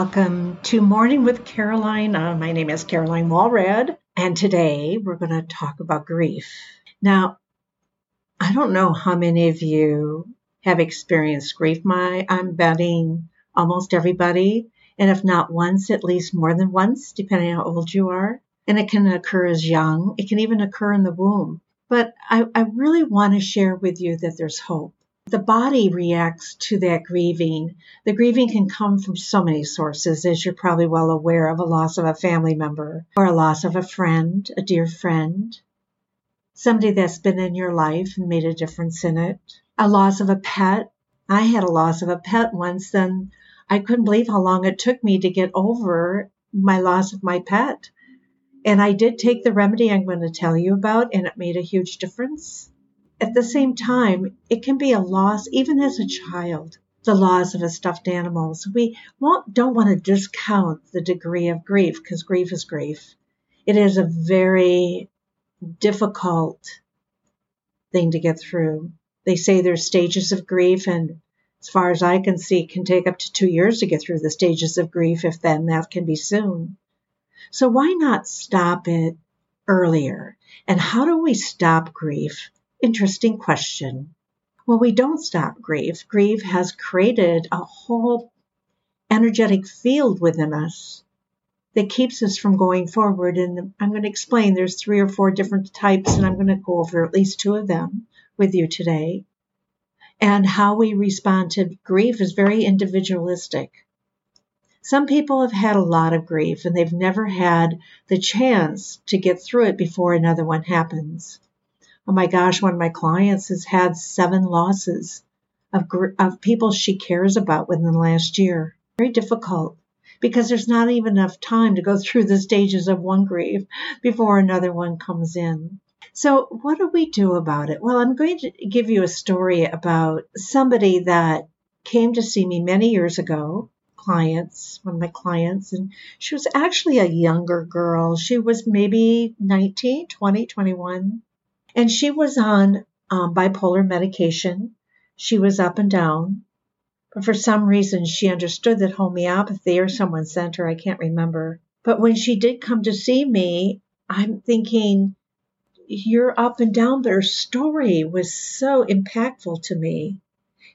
Welcome to Morning with Caroline. Uh, my name is Caroline Walrad, and today we're going to talk about grief. Now, I don't know how many of you have experienced grief. My, I'm betting almost everybody, and if not once, at least more than once, depending on how old you are. And it can occur as young. It can even occur in the womb. But I, I really want to share with you that there's hope the body reacts to that grieving. The grieving can come from so many sources, as you're probably well aware of a loss of a family member, or a loss of a friend, a dear friend, somebody that's been in your life and made a difference in it, a loss of a pet. I had a loss of a pet once, and I couldn't believe how long it took me to get over my loss of my pet. And I did take the remedy I'm going to tell you about, and it made a huge difference. At the same time, it can be a loss even as a child. The loss of a stuffed animal. So we don't want to discount the degree of grief because grief is grief. It is a very difficult thing to get through. They say there's stages of grief, and as far as I can see, it can take up to two years to get through the stages of grief, if then that can be soon. So why not stop it earlier? And how do we stop grief? Interesting question. Well, we don't stop grief. Grief has created a whole energetic field within us that keeps us from going forward. And I'm going to explain there's three or four different types, and I'm going to go over at least two of them with you today. And how we respond to grief is very individualistic. Some people have had a lot of grief and they've never had the chance to get through it before another one happens oh my gosh, one of my clients has had seven losses of, of people she cares about within the last year. Very difficult because there's not even enough time to go through the stages of one grief before another one comes in. So, what do we do about it? Well, I'm going to give you a story about somebody that came to see me many years ago, clients, one of my clients, and she was actually a younger girl. She was maybe 19, 20, 21. And she was on um, bipolar medication. She was up and down. But for some reason, she understood that homeopathy or someone sent her, I can't remember. But when she did come to see me, I'm thinking, you're up and down, but her story was so impactful to me.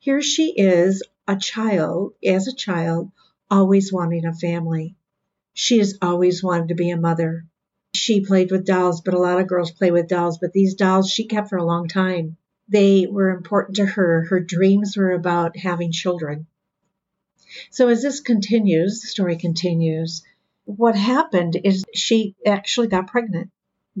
Here she is, a child, as a child, always wanting a family. She has always wanted to be a mother. She played with dolls, but a lot of girls play with dolls. But these dolls she kept for a long time. They were important to her. Her dreams were about having children. So as this continues, the story continues, what happened is she actually got pregnant.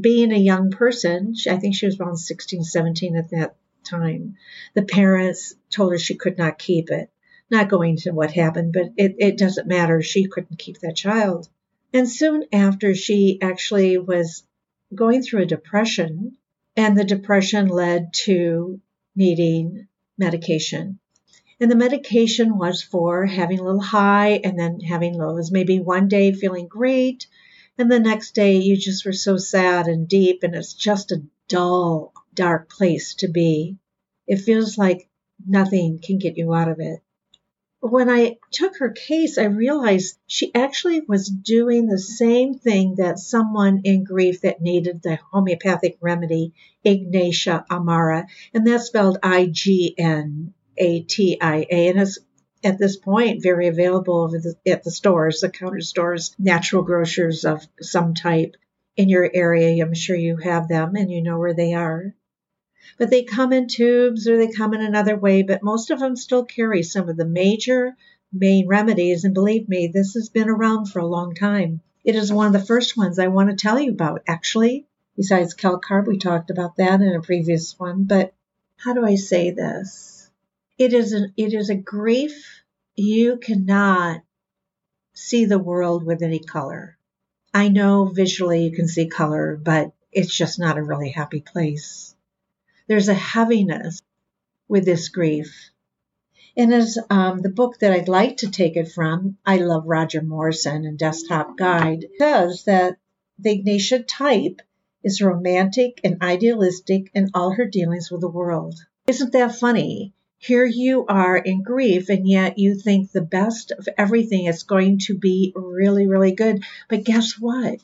Being a young person, I think she was around 16, 17 at that time, the parents told her she could not keep it. Not going to what happened, but it, it doesn't matter. She couldn't keep that child. And soon after, she actually was going through a depression, and the depression led to needing medication. And the medication was for having a little high and then having lows. Maybe one day feeling great, and the next day you just were so sad and deep, and it's just a dull, dark place to be. It feels like nothing can get you out of it when I took her case, I realized she actually was doing the same thing that someone in grief that needed the homeopathic remedy, Ignatia Amara, and that's spelled I G N A T I A, and it's at this point very available at the stores, the counter stores, natural grocers of some type in your area. I'm sure you have them and you know where they are but they come in tubes or they come in another way, but most of them still carry some of the major main remedies. And believe me, this has been around for a long time. It is one of the first ones I want to tell you about, actually. Besides Calcarb, we talked about that in a previous one. But how do I say this? It is an, it is a grief you cannot see the world with any color. I know visually you can see color, but it's just not a really happy place. There's a heaviness with this grief. And as um, the book that I'd like to take it from, I love Roger Morrison and Desktop Guide, says that the Ignatia type is romantic and idealistic in all her dealings with the world. Isn't that funny? here you are in grief, and yet you think the best of everything is going to be really, really good. But guess what?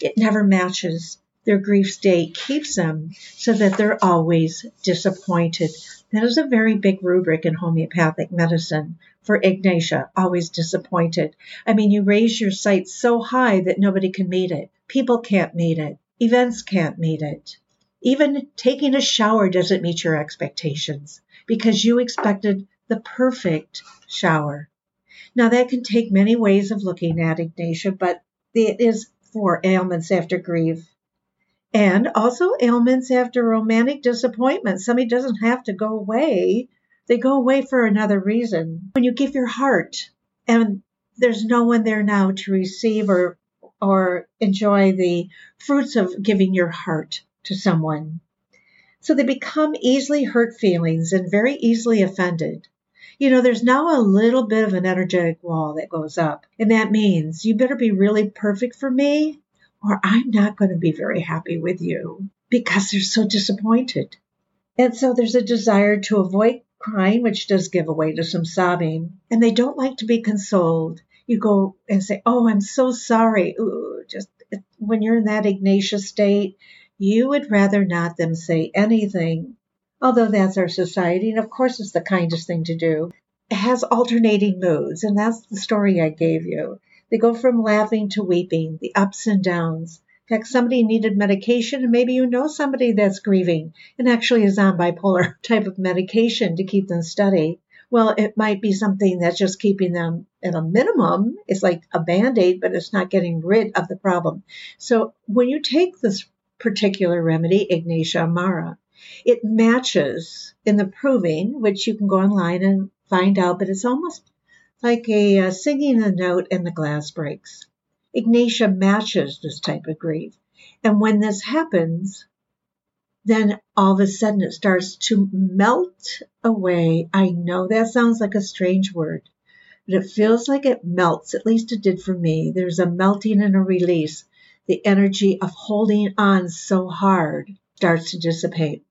It never matches. Their grief state keeps them so that they're always disappointed. That is a very big rubric in homeopathic medicine for Ignatia, always disappointed. I mean, you raise your sights so high that nobody can meet it. People can't meet it. Events can't meet it. Even taking a shower doesn't meet your expectations because you expected the perfect shower. Now, that can take many ways of looking at Ignatia, but it is for ailments after grief. And also ailments after romantic disappointment. Somebody doesn't have to go away, they go away for another reason. When you give your heart and there's no one there now to receive or or enjoy the fruits of giving your heart to someone. So they become easily hurt feelings and very easily offended. You know, there's now a little bit of an energetic wall that goes up, and that means you better be really perfect for me, or I'm not going to be very happy with you because they're so disappointed. And so there's a desire to avoid crying, which does give way to some sobbing, and they don't like to be consoled. You go and say, Oh, I'm so sorry. Ooh, just when you're in that Ignatia state, you would rather not them say anything, although that's our society, and of course it's the kindest thing to do. It has alternating moods, and that's the story I gave you. They go from laughing to weeping, the ups and downs. In fact, somebody needed medication, and maybe you know somebody that's grieving and actually is on bipolar type of medication to keep them steady. Well, it might be something that's just keeping them at a minimum. It's like a band aid, but it's not getting rid of the problem. So when you take this particular remedy, Ignatia Amara. It matches in the proving, which you can go online and find out, but it's almost like a uh, singing a note and the glass breaks. Ignatia matches this type of grief. And when this happens, then all of a sudden it starts to melt away. I know that sounds like a strange word, but it feels like it melts. At least it did for me. There's a melting and a release the energy of holding on so hard starts to dissipate.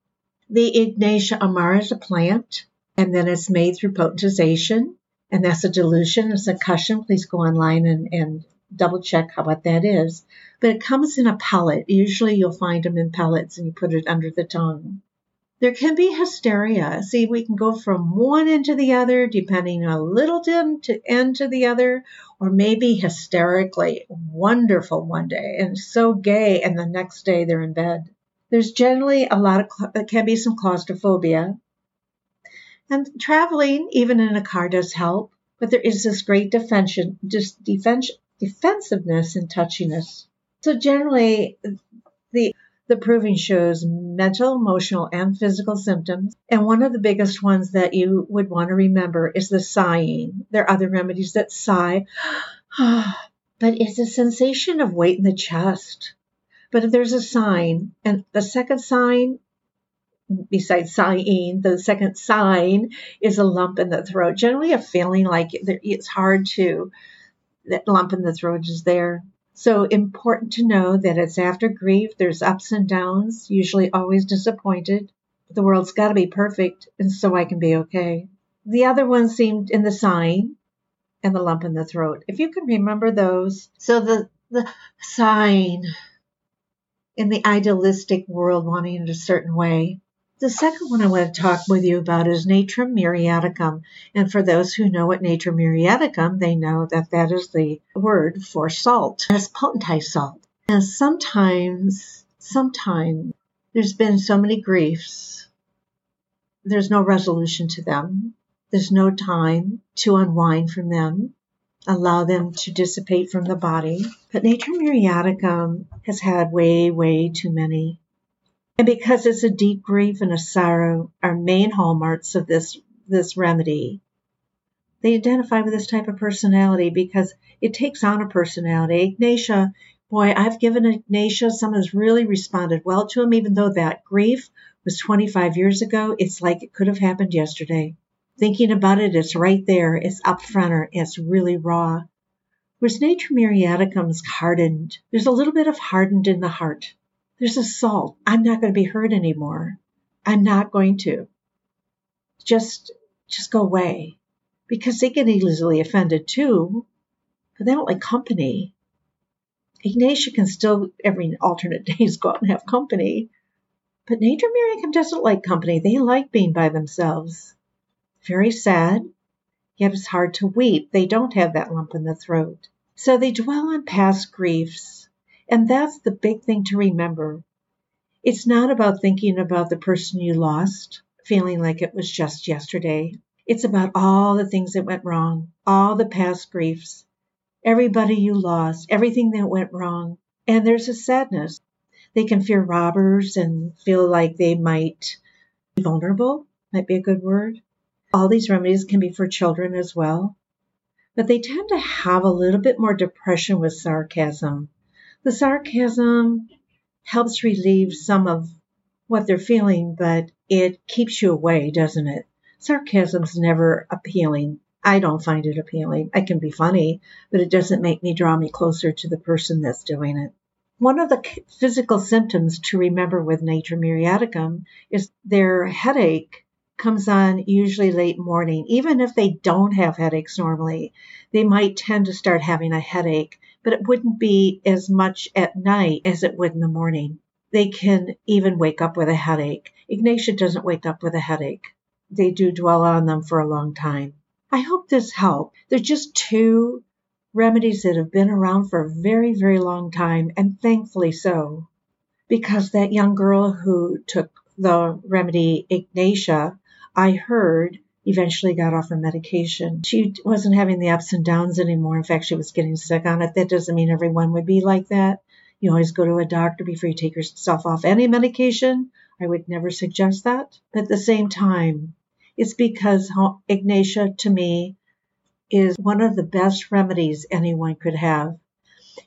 The Ignatia amara is a plant, and then it's made through potentization, and that's a dilution, it's a succussion. Please go online and, and double check how what that is. But it comes in a pellet. Usually you'll find them in pellets and you put it under the tongue. There can be hysteria. See, we can go from one end to the other, depending on a little end to end to the other, or maybe hysterically wonderful one day and so gay, and the next day they're in bed. There's generally a lot of, can be some claustrophobia. And traveling, even in a car, does help, but there is this great defension, defense, defensiveness and touchiness. So generally, the the proving shows mental, emotional, and physical symptoms. And one of the biggest ones that you would want to remember is the sighing. There are other remedies that sigh, but it's a sensation of weight in the chest. But if there's a sign, and the second sign, besides sighing, the second sign is a lump in the throat. Generally, a feeling like it's hard to, that lump in the throat is there. So important to know that it's after grief, there's ups and downs, usually always disappointed. The world's got to be perfect, and so I can be okay. The other one seemed in the sign and the lump in the throat. If you can remember those. So the, the sign in the idealistic world wanting it a certain way, the second one I want to talk with you about is Natrum muriaticum. And for those who know what Natrum muriaticum, they know that that is the word for salt. It's potentized salt. And sometimes, sometimes there's been so many griefs, there's no resolution to them. There's no time to unwind from them, allow them to dissipate from the body. But Natrum muriaticum has had way, way too many and because it's a deep grief and a sorrow are main hallmarks of this, this remedy, they identify with this type of personality because it takes on a personality. Ignatia, boy, I've given Ignatia, someone has really responded well to him, even though that grief was 25 years ago. It's like it could have happened yesterday. Thinking about it, it's right there. It's up fronter. It's really raw. Whereas Natrum muriaticum is hardened. There's a little bit of hardened in the heart. There's a salt. I'm not going to be hurt anymore. I'm not going to. Just just go away because they get easily offended too, but they don't like company. Ignatia can still every alternate days go out and have company, but Nature Miriam doesn't like company. They like being by themselves. Very sad, yet it's hard to weep. They don't have that lump in the throat. So they dwell on past griefs. And that's the big thing to remember. It's not about thinking about the person you lost, feeling like it was just yesterday. It's about all the things that went wrong, all the past griefs, everybody you lost, everything that went wrong. And there's a sadness. They can fear robbers and feel like they might be vulnerable, might be a good word. All these remedies can be for children as well but they tend to have a little bit more depression with sarcasm. The sarcasm helps relieve some of what they're feeling, but it keeps you away, doesn't it? Sarcasm's never appealing. I don't find it appealing. It can be funny, but it doesn't make me draw me closer to the person that's doing it. One of the physical symptoms to remember with Natrum muriaticum is their headache comes on usually late morning. Even if they don't have headaches normally, they might tend to start having a headache, but it wouldn't be as much at night as it would in the morning. They can even wake up with a headache. Ignatia doesn't wake up with a headache. They do dwell on them for a long time. I hope this helped. They're just two remedies that have been around for a very, very long time, and thankfully so. Because that young girl who took the remedy Ignatia I heard eventually got off her medication. She wasn't having the ups and downs anymore. In fact, she was getting sick on it. That doesn't mean everyone would be like that. You always go to a doctor before you take yourself off any medication. I would never suggest that. But at the same time, it's because Ignatia to me is one of the best remedies anyone could have.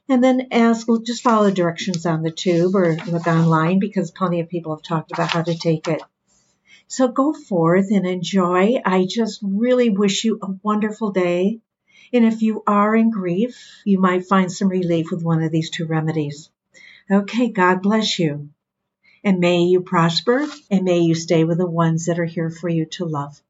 And then ask, well, just follow directions on the tube or look online because plenty of people have talked about how to take it. So go forth and enjoy. I just really wish you a wonderful day. And if you are in grief, you might find some relief with one of these two remedies. Okay, God bless you. And may you prosper and may you stay with the ones that are here for you to love.